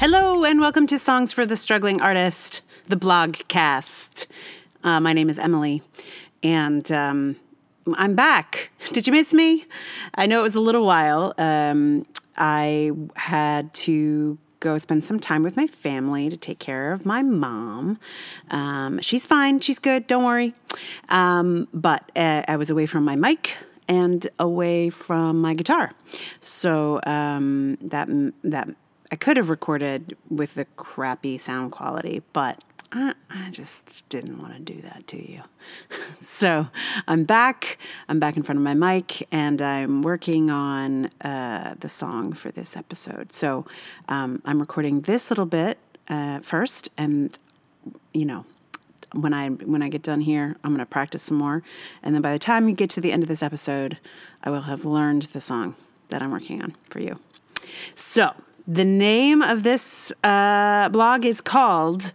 Hello, and welcome to Songs for the Struggling Artist, the blogcast. Uh, my name is Emily, and um, I'm back. Did you miss me? I know it was a little while. Um, I had to go spend some time with my family to take care of my mom. Um, she's fine. She's good. Don't worry. Um, but uh, I was away from my mic and away from my guitar, so um, that that I could have recorded with the crappy sound quality, but I, I just didn't want to do that to you. so I'm back. I'm back in front of my mic, and I'm working on uh, the song for this episode. So um, I'm recording this little bit uh, first, and you know, when I when I get done here, I'm going to practice some more, and then by the time you get to the end of this episode, I will have learned the song that I'm working on for you. So the name of this uh, blog is called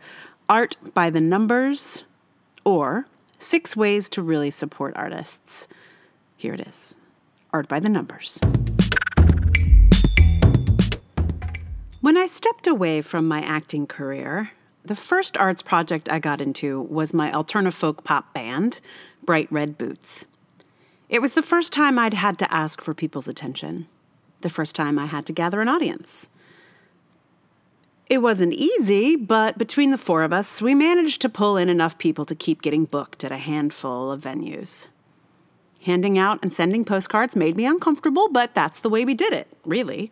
Art by the Numbers or Six Ways to Really Support Artists. Here it is Art by the Numbers. When I stepped away from my acting career, the first arts project I got into was my alternative folk pop band, Bright Red Boots. It was the first time I'd had to ask for people's attention, the first time I had to gather an audience. It wasn't easy, but between the four of us, we managed to pull in enough people to keep getting booked at a handful of venues. Handing out and sending postcards made me uncomfortable, but that's the way we did it, really.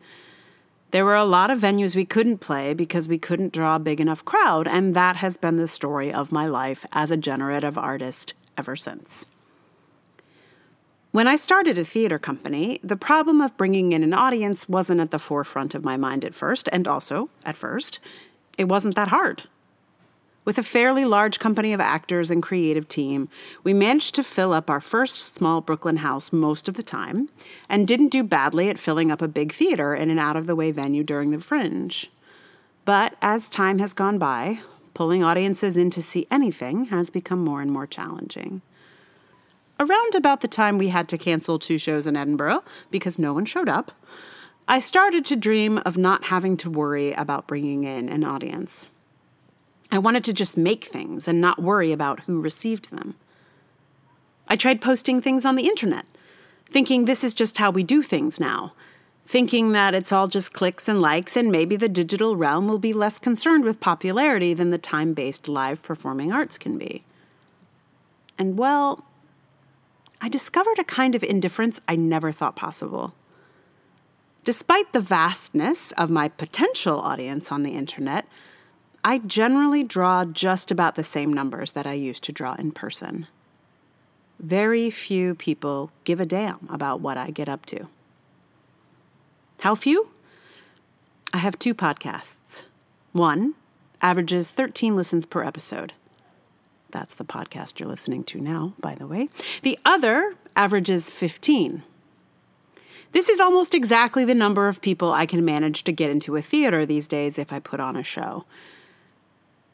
There were a lot of venues we couldn't play because we couldn't draw a big enough crowd, and that has been the story of my life as a generative artist ever since. When I started a theater company, the problem of bringing in an audience wasn't at the forefront of my mind at first, and also, at first, it wasn't that hard. With a fairly large company of actors and creative team, we managed to fill up our first small Brooklyn house most of the time, and didn't do badly at filling up a big theater in an out of the way venue during the fringe. But as time has gone by, pulling audiences in to see anything has become more and more challenging around about the time we had to cancel two shows in Edinburgh because no one showed up, I started to dream of not having to worry about bringing in an audience. I wanted to just make things and not worry about who received them. I tried posting things on the internet, thinking this is just how we do things now, thinking that it's all just clicks and likes, and maybe the digital realm will be less concerned with popularity than the time based live performing arts can be. And well, I discovered a kind of indifference I never thought possible. Despite the vastness of my potential audience on the internet, I generally draw just about the same numbers that I used to draw in person. Very few people give a damn about what I get up to. How few? I have two podcasts. One averages 13 listens per episode. That's the podcast you're listening to now, by the way. The other averages 15. This is almost exactly the number of people I can manage to get into a theater these days if I put on a show.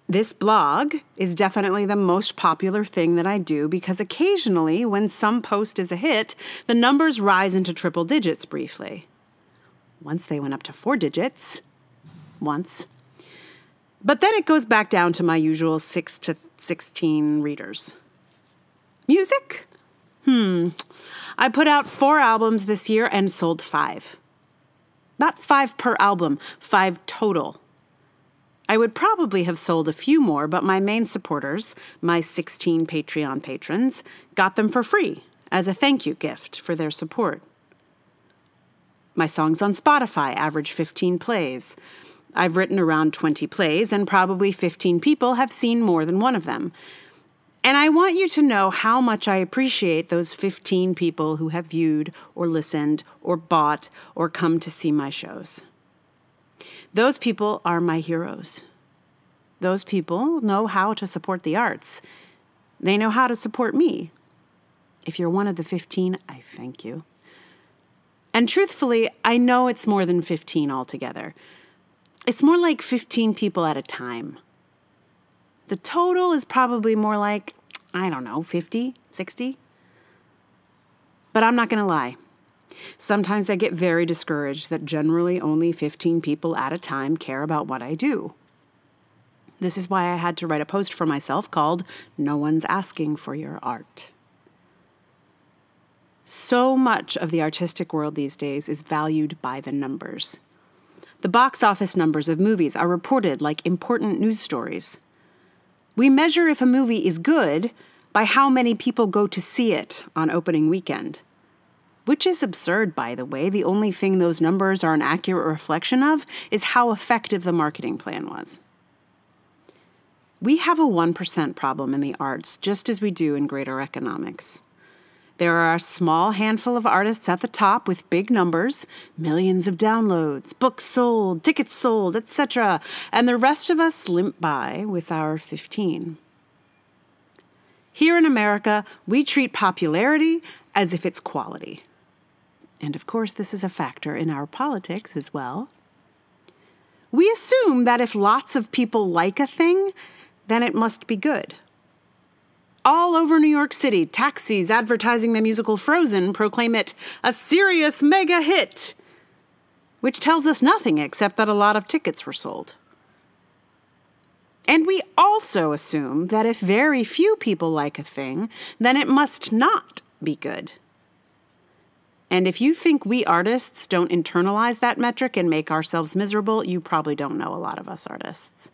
This blog is definitely the most popular thing that I do because occasionally, when some post is a hit, the numbers rise into triple digits briefly. Once they went up to four digits, once. But then it goes back down to my usual 6 to 16 readers. Music? Hmm. I put out four albums this year and sold five. Not five per album, five total. I would probably have sold a few more, but my main supporters, my 16 Patreon patrons, got them for free as a thank you gift for their support. My songs on Spotify average 15 plays. I've written around 20 plays, and probably 15 people have seen more than one of them. And I want you to know how much I appreciate those 15 people who have viewed or listened or bought or come to see my shows. Those people are my heroes. Those people know how to support the arts. They know how to support me. If you're one of the 15, I thank you. And truthfully, I know it's more than 15 altogether. It's more like 15 people at a time. The total is probably more like, I don't know, 50, 60. But I'm not going to lie. Sometimes I get very discouraged that generally only 15 people at a time care about what I do. This is why I had to write a post for myself called No One's Asking for Your Art. So much of the artistic world these days is valued by the numbers. The box office numbers of movies are reported like important news stories. We measure if a movie is good by how many people go to see it on opening weekend. Which is absurd, by the way. The only thing those numbers are an accurate reflection of is how effective the marketing plan was. We have a 1% problem in the arts, just as we do in greater economics. There are a small handful of artists at the top with big numbers, millions of downloads, books sold, tickets sold, etc., and the rest of us limp by with our 15. Here in America, we treat popularity as if it's quality. And of course, this is a factor in our politics as well. We assume that if lots of people like a thing, then it must be good. All over New York City, taxis advertising the musical Frozen proclaim it a serious mega hit, which tells us nothing except that a lot of tickets were sold. And we also assume that if very few people like a thing, then it must not be good. And if you think we artists don't internalize that metric and make ourselves miserable, you probably don't know a lot of us artists.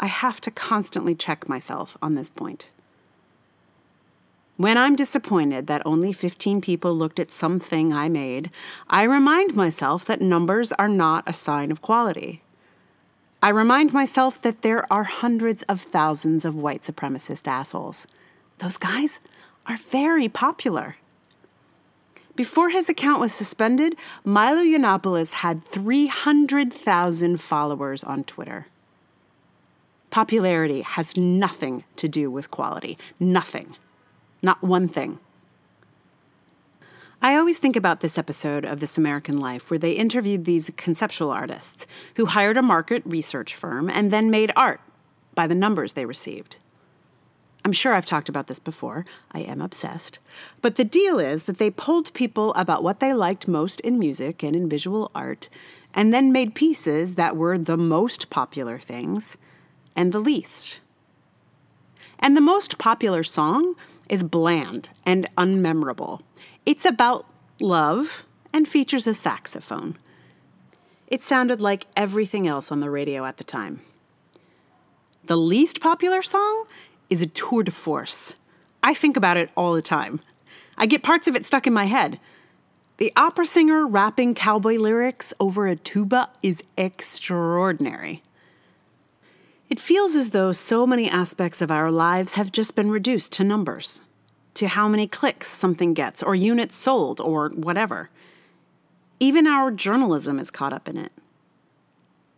I have to constantly check myself on this point. When I'm disappointed that only 15 people looked at something I made, I remind myself that numbers are not a sign of quality. I remind myself that there are hundreds of thousands of white supremacist assholes. Those guys are very popular. Before his account was suspended, Milo Yiannopoulos had 300,000 followers on Twitter. Popularity has nothing to do with quality. Nothing. Not one thing. I always think about this episode of This American Life where they interviewed these conceptual artists who hired a market research firm and then made art by the numbers they received. I'm sure I've talked about this before. I am obsessed. But the deal is that they polled people about what they liked most in music and in visual art, and then made pieces that were the most popular things and the least. And the most popular song is bland and unmemorable. It's about love and features a saxophone. It sounded like everything else on the radio at the time. The least popular song is a tour de force. I think about it all the time. I get parts of it stuck in my head. The opera singer rapping cowboy lyrics over a tuba is extraordinary. It feels as though so many aspects of our lives have just been reduced to numbers, to how many clicks something gets, or units sold, or whatever. Even our journalism is caught up in it.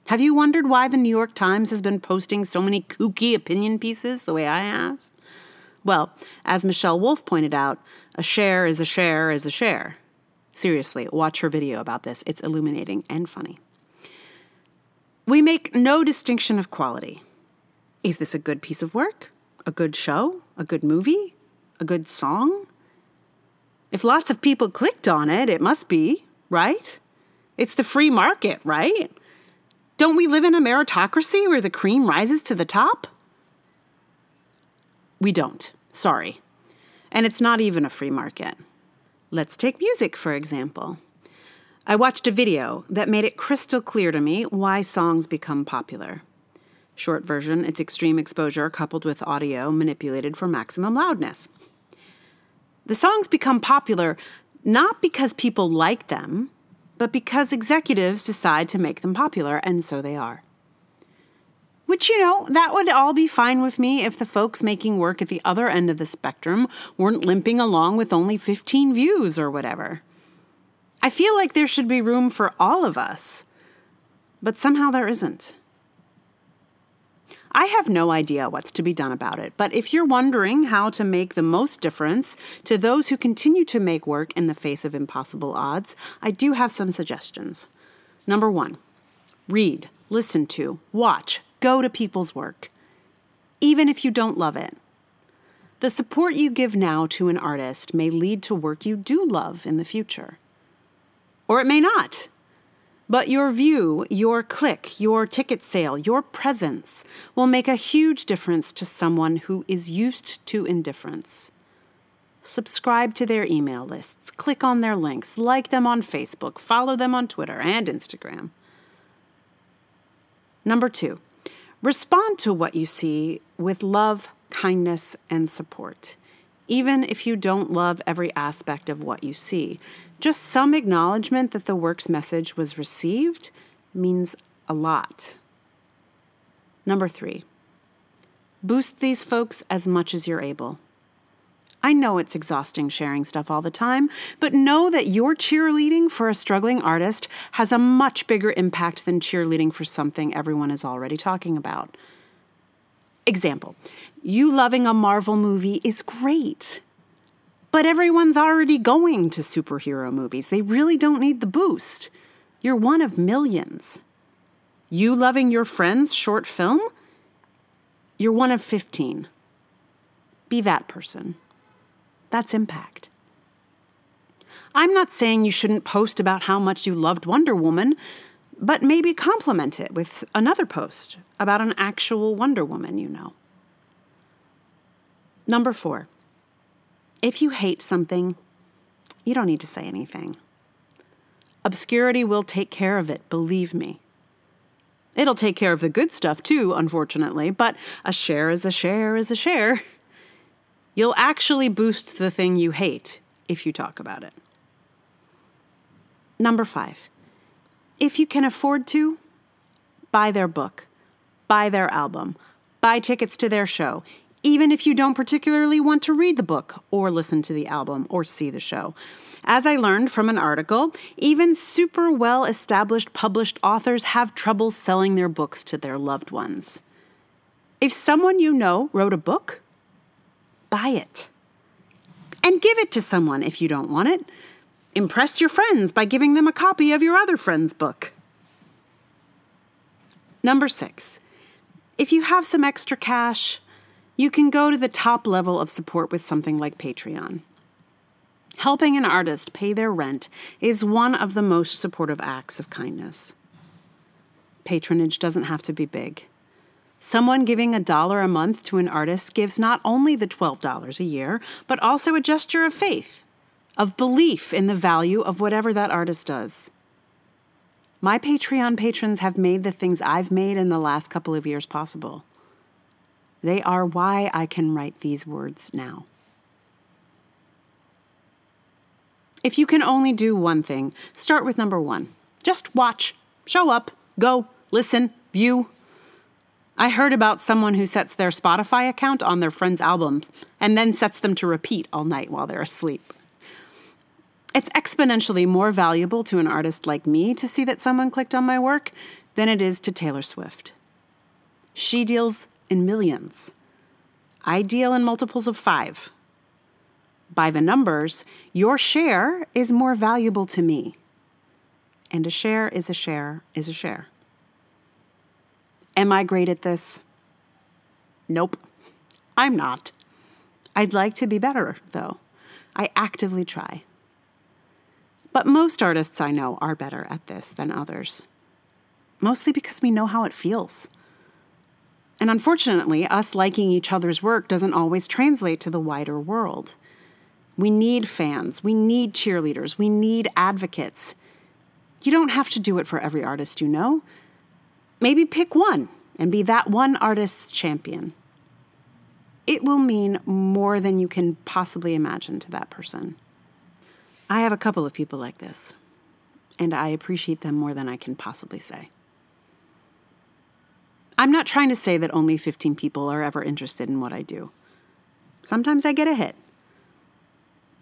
Have you wondered why the New York Times has been posting so many kooky opinion pieces the way I have? Well, as Michelle Wolf pointed out, a share is a share is a share. Seriously, watch her video about this. It's illuminating and funny. We make no distinction of quality. Is this a good piece of work? A good show? A good movie? A good song? If lots of people clicked on it, it must be, right? It's the free market, right? Don't we live in a meritocracy where the cream rises to the top? We don't. Sorry. And it's not even a free market. Let's take music, for example. I watched a video that made it crystal clear to me why songs become popular. Short version, it's extreme exposure coupled with audio manipulated for maximum loudness. The songs become popular not because people like them, but because executives decide to make them popular, and so they are. Which, you know, that would all be fine with me if the folks making work at the other end of the spectrum weren't limping along with only 15 views or whatever. I feel like there should be room for all of us, but somehow there isn't. I have no idea what's to be done about it, but if you're wondering how to make the most difference to those who continue to make work in the face of impossible odds, I do have some suggestions. Number one, read, listen to, watch, go to people's work, even if you don't love it. The support you give now to an artist may lead to work you do love in the future. Or it may not. But your view, your click, your ticket sale, your presence will make a huge difference to someone who is used to indifference. Subscribe to their email lists, click on their links, like them on Facebook, follow them on Twitter and Instagram. Number two, respond to what you see with love, kindness, and support, even if you don't love every aspect of what you see. Just some acknowledgement that the work's message was received means a lot. Number three, boost these folks as much as you're able. I know it's exhausting sharing stuff all the time, but know that your cheerleading for a struggling artist has a much bigger impact than cheerleading for something everyone is already talking about. Example You loving a Marvel movie is great. But everyone's already going to superhero movies. They really don't need the boost. You're one of millions. You loving your friend's short film? You're one of 15. Be that person. That's impact. I'm not saying you shouldn't post about how much you loved Wonder Woman, but maybe complement it with another post about an actual Wonder Woman you know. Number four. If you hate something, you don't need to say anything. Obscurity will take care of it, believe me. It'll take care of the good stuff too, unfortunately, but a share is a share is a share. You'll actually boost the thing you hate if you talk about it. Number five, if you can afford to, buy their book, buy their album, buy tickets to their show, even if you don't particularly want to read the book or listen to the album or see the show. As I learned from an article, even super well established published authors have trouble selling their books to their loved ones. If someone you know wrote a book, buy it. And give it to someone if you don't want it. Impress your friends by giving them a copy of your other friend's book. Number six, if you have some extra cash, you can go to the top level of support with something like Patreon. Helping an artist pay their rent is one of the most supportive acts of kindness. Patronage doesn't have to be big. Someone giving a dollar a month to an artist gives not only the $12 a year, but also a gesture of faith, of belief in the value of whatever that artist does. My Patreon patrons have made the things I've made in the last couple of years possible. They are why I can write these words now. If you can only do one thing, start with number one. Just watch, show up, go, listen, view. I heard about someone who sets their Spotify account on their friends' albums and then sets them to repeat all night while they're asleep. It's exponentially more valuable to an artist like me to see that someone clicked on my work than it is to Taylor Swift. She deals in millions. I deal in multiples of five. By the numbers, your share is more valuable to me. And a share is a share is a share. Am I great at this? Nope, I'm not. I'd like to be better, though. I actively try. But most artists I know are better at this than others, mostly because we know how it feels. And unfortunately, us liking each other's work doesn't always translate to the wider world. We need fans, we need cheerleaders, we need advocates. You don't have to do it for every artist you know. Maybe pick one and be that one artist's champion. It will mean more than you can possibly imagine to that person. I have a couple of people like this, and I appreciate them more than I can possibly say. I'm not trying to say that only 15 people are ever interested in what I do. Sometimes I get a hit,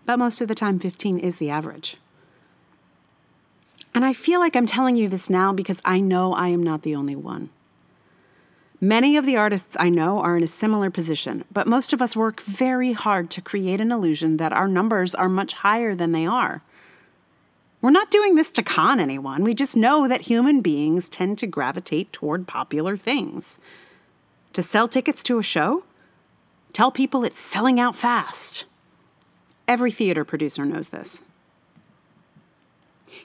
but most of the time, 15 is the average. And I feel like I'm telling you this now because I know I am not the only one. Many of the artists I know are in a similar position, but most of us work very hard to create an illusion that our numbers are much higher than they are. We're not doing this to con anyone. We just know that human beings tend to gravitate toward popular things. To sell tickets to a show? Tell people it's selling out fast. Every theater producer knows this.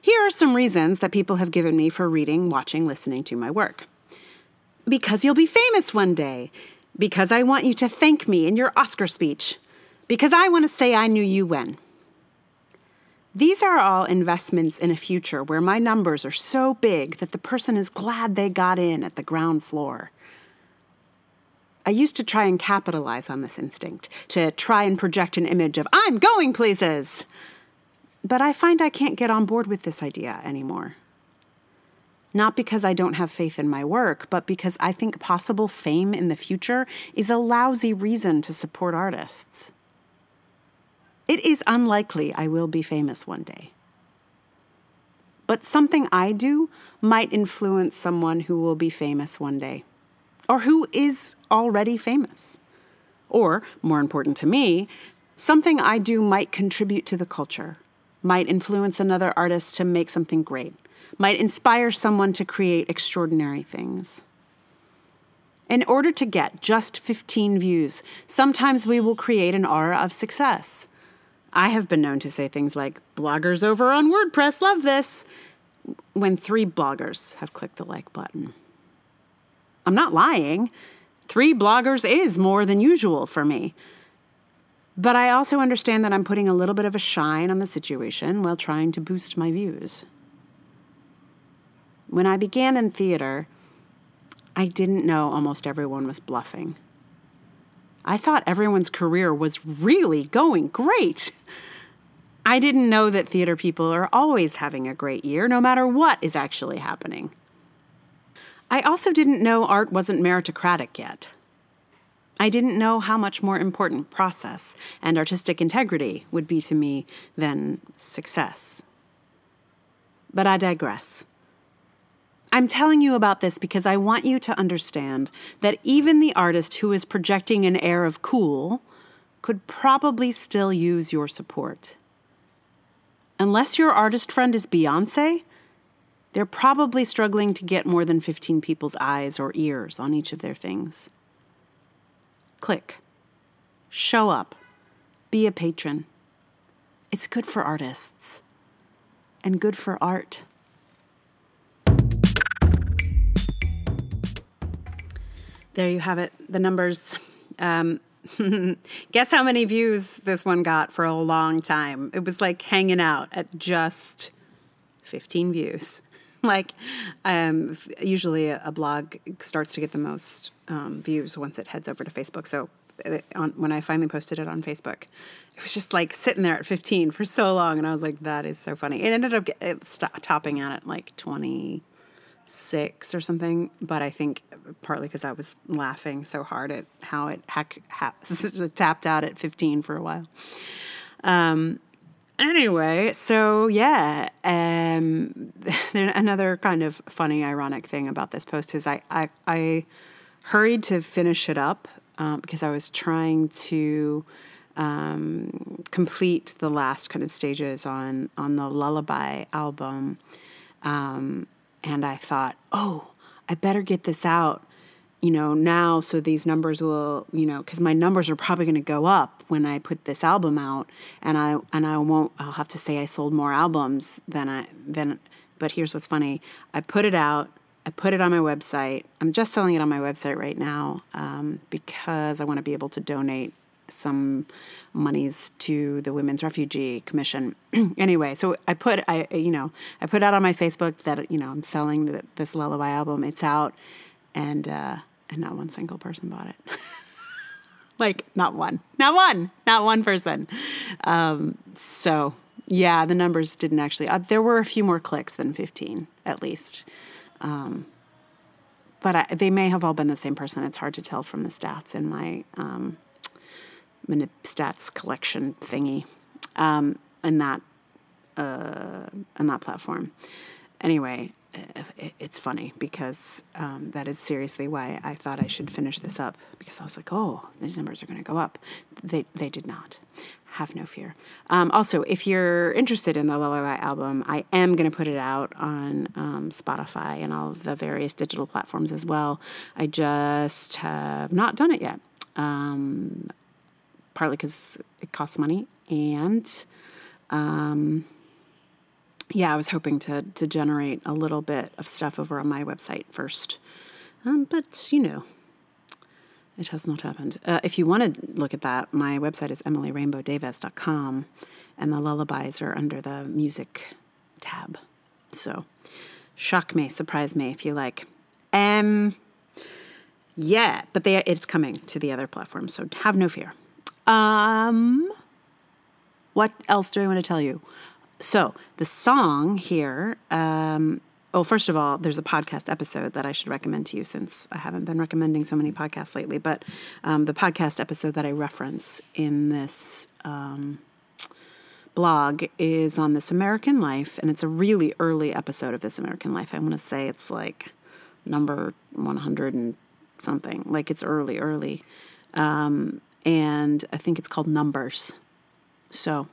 Here are some reasons that people have given me for reading, watching, listening to my work. Because you'll be famous one day. Because I want you to thank me in your Oscar speech. Because I want to say I knew you when. These are all investments in a future where my numbers are so big that the person is glad they got in at the ground floor. I used to try and capitalize on this instinct, to try and project an image of, I'm going places! But I find I can't get on board with this idea anymore. Not because I don't have faith in my work, but because I think possible fame in the future is a lousy reason to support artists. It is unlikely I will be famous one day. But something I do might influence someone who will be famous one day, or who is already famous. Or, more important to me, something I do might contribute to the culture might influence another artist to make something great, might inspire someone to create extraordinary things. In order to get just 15 views, sometimes we will create an aura of success. I have been known to say things like, bloggers over on WordPress love this, when three bloggers have clicked the like button. I'm not lying. Three bloggers is more than usual for me. But I also understand that I'm putting a little bit of a shine on the situation while trying to boost my views. When I began in theater, I didn't know almost everyone was bluffing. I thought everyone's career was really going great. I didn't know that theater people are always having a great year, no matter what is actually happening. I also didn't know art wasn't meritocratic yet. I didn't know how much more important process and artistic integrity would be to me than success. But I digress. I'm telling you about this because I want you to understand that even the artist who is projecting an air of cool could probably still use your support. Unless your artist friend is Beyonce, they're probably struggling to get more than 15 people's eyes or ears on each of their things. Click. Show up. Be a patron. It's good for artists and good for art. There you have it, the numbers. Um, guess how many views this one got for a long time? It was like hanging out at just 15 views. like, um, usually a, blog starts to get the most um, views once it heads over to Facebook. So uh, on, when I finally posted it on Facebook, it was just like sitting there at 15 for so long. And I was like, that is so funny. It ended up get, st- topping out at like 26 or something. But I think partly because I was laughing so hard at how it ha- tapped out at 15 for a while. Um, anyway, so yeah, um, another kind of funny, ironic thing about this post is I, I, I hurried to finish it up um, because I was trying to um, complete the last kind of stages on on the Lullaby album, um, and I thought, oh, I better get this out you know, now so these numbers will, you know, because my numbers are probably going to go up when I put this album out, and I and I won't. I'll have to say I sold more albums than I than. But here's what's funny: I put it out. I put it on my website. I'm just selling it on my website right now um, because I want to be able to donate some monies to the Women's Refugee Commission. anyway, so I put I you know I put out on my Facebook that you know I'm selling the, this lullaby album. It's out, and. Uh, and not one single person bought it. like, not one, not one, not one person. Um, so, yeah, the numbers didn't actually, uh, there were a few more clicks than 15 at least. Um, but I, they may have all been the same person. It's hard to tell from the stats in my um, stats collection thingy um, in that uh, in that platform. Anyway, it's funny because um, that is seriously why I thought I should finish this up because I was like, oh, these numbers are going to go up. They they did not. Have no fear. Um, also, if you're interested in the Lullaby album, I am going to put it out on um, Spotify and all the various digital platforms as well. I just have not done it yet. um, partly because it costs money, and um, yeah, I was hoping to to generate a little bit of stuff over on my website first, um, but you know, it has not happened. Uh, if you want to look at that, my website is emilyrainbowdavis.com, and the lullabies are under the music tab. So, shock me, surprise me if you like. Um, yeah, but they it's coming to the other platforms, so have no fear. Um, what else do I want to tell you? So the song here. Um, well, first of all, there's a podcast episode that I should recommend to you since I haven't been recommending so many podcasts lately. But um, the podcast episode that I reference in this um, blog is on This American Life, and it's a really early episode of This American Life. I want to say it's like number 100 and something. Like it's early, early. Um, and I think it's called Numbers. So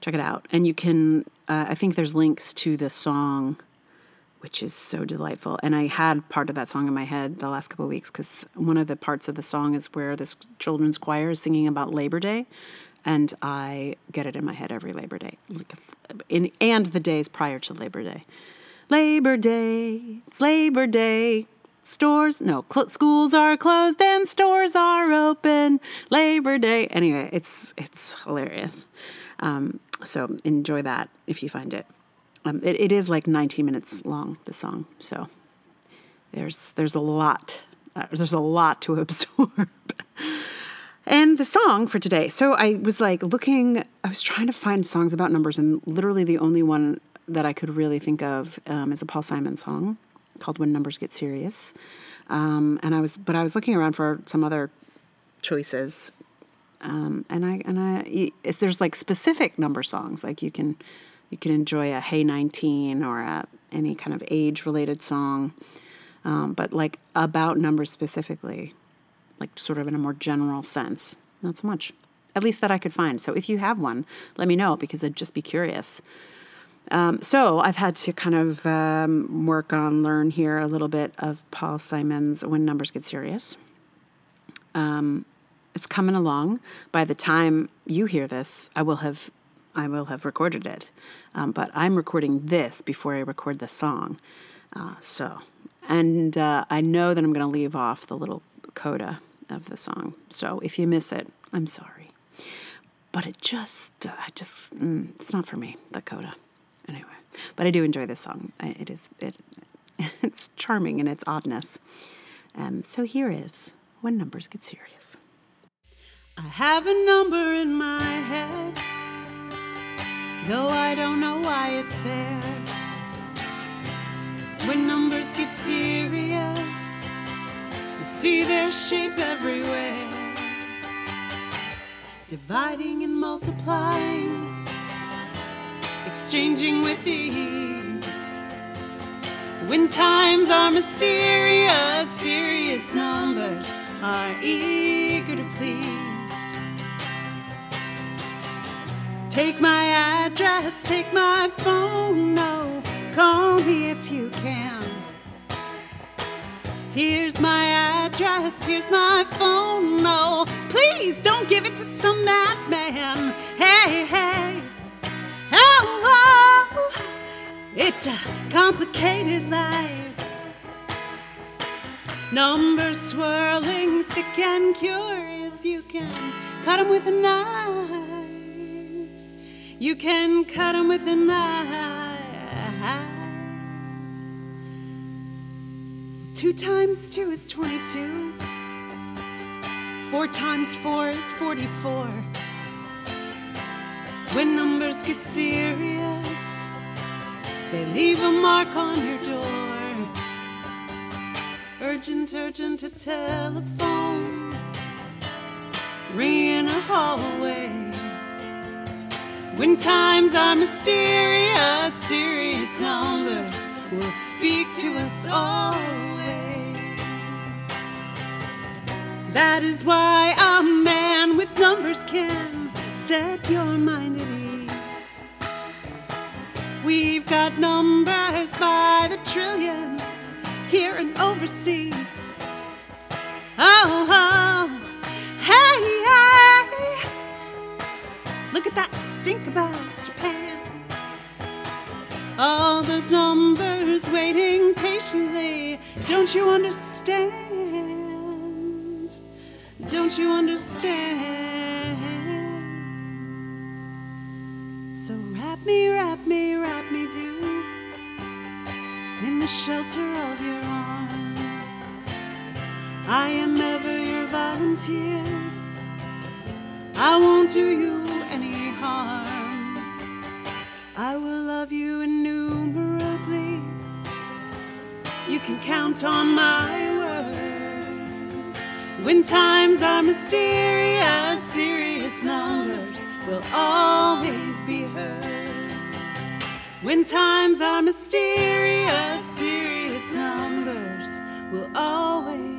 check it out. And you can, uh, I think there's links to the song, which is so delightful. And I had part of that song in my head the last couple of weeks because one of the parts of the song is where this children's choir is singing about Labor Day. And I get it in my head every Labor Day, like in, and the days prior to Labor Day. Labor Day, it's Labor Day. Stores, no, cl- schools are closed and stores are open. Labor Day. Anyway, it's it's hilarious. Um, so enjoy that if you find it. Um, it. It is like 19 minutes long, the song. So there's there's a lot. Uh, there's a lot to absorb. And the song for today. So I was like looking, I was trying to find songs about numbers, and literally the only one that I could really think of um, is a Paul Simon song called When Numbers Get Serious. Um, and I was, but I was looking around for some other choices. Um, and I, and I, if there's like specific number songs, like you can, you can enjoy a Hey 19 or a, any kind of age related song. Um, but like about numbers specifically, like sort of in a more general sense, not so much. At least that I could find. So if you have one, let me know because I'd just be curious. Um, so I've had to kind of um, work on, learn here a little bit of Paul Simon's When Numbers Get Serious. Um, it's coming along. By the time you hear this, I will have I will have recorded it. Um, but I'm recording this before I record the song. Uh, so, and uh, I know that I'm going to leave off the little coda of the song. So if you miss it, I'm sorry. But it just, uh, I just, mm, it's not for me, the coda. Anyway, but I do enjoy this song. It is it it's charming in its oddness. Um, so here is when numbers get serious. I have a number in my head, though I don't know why it's there. When numbers get serious, you see their shape everywhere, dividing and multiplying exchanging with ease. When times are mysterious, serious numbers are eager to please. Take my address, take my phone, no, call me if you can. Here's my address, here's my phone, no, please don't give it to some madman. A complicated life. Numbers swirling, thick and curious. You can cut them with a knife. You can cut them with a knife. Two times two is 22. Four times four is 44. When numbers get serious, they leave a mark on your door. Urgent, urgent, to telephone, ringing a hallway. When times are mysterious, serious numbers will speak to us always. That is why a man with numbers can set your mind at ease. Got numbers by the trillions here and overseas. Oh, oh hey, hey, look at that stink about Japan. All those numbers waiting patiently. Don't you understand? Don't you understand? Me, wrap me, wrap me, do in the shelter of your arms. I am ever your volunteer. I won't do you any harm. I will love you innumerably. You can count on my word. When times are mysterious, serious numbers will always be heard. When times are mysterious, serious numbers will always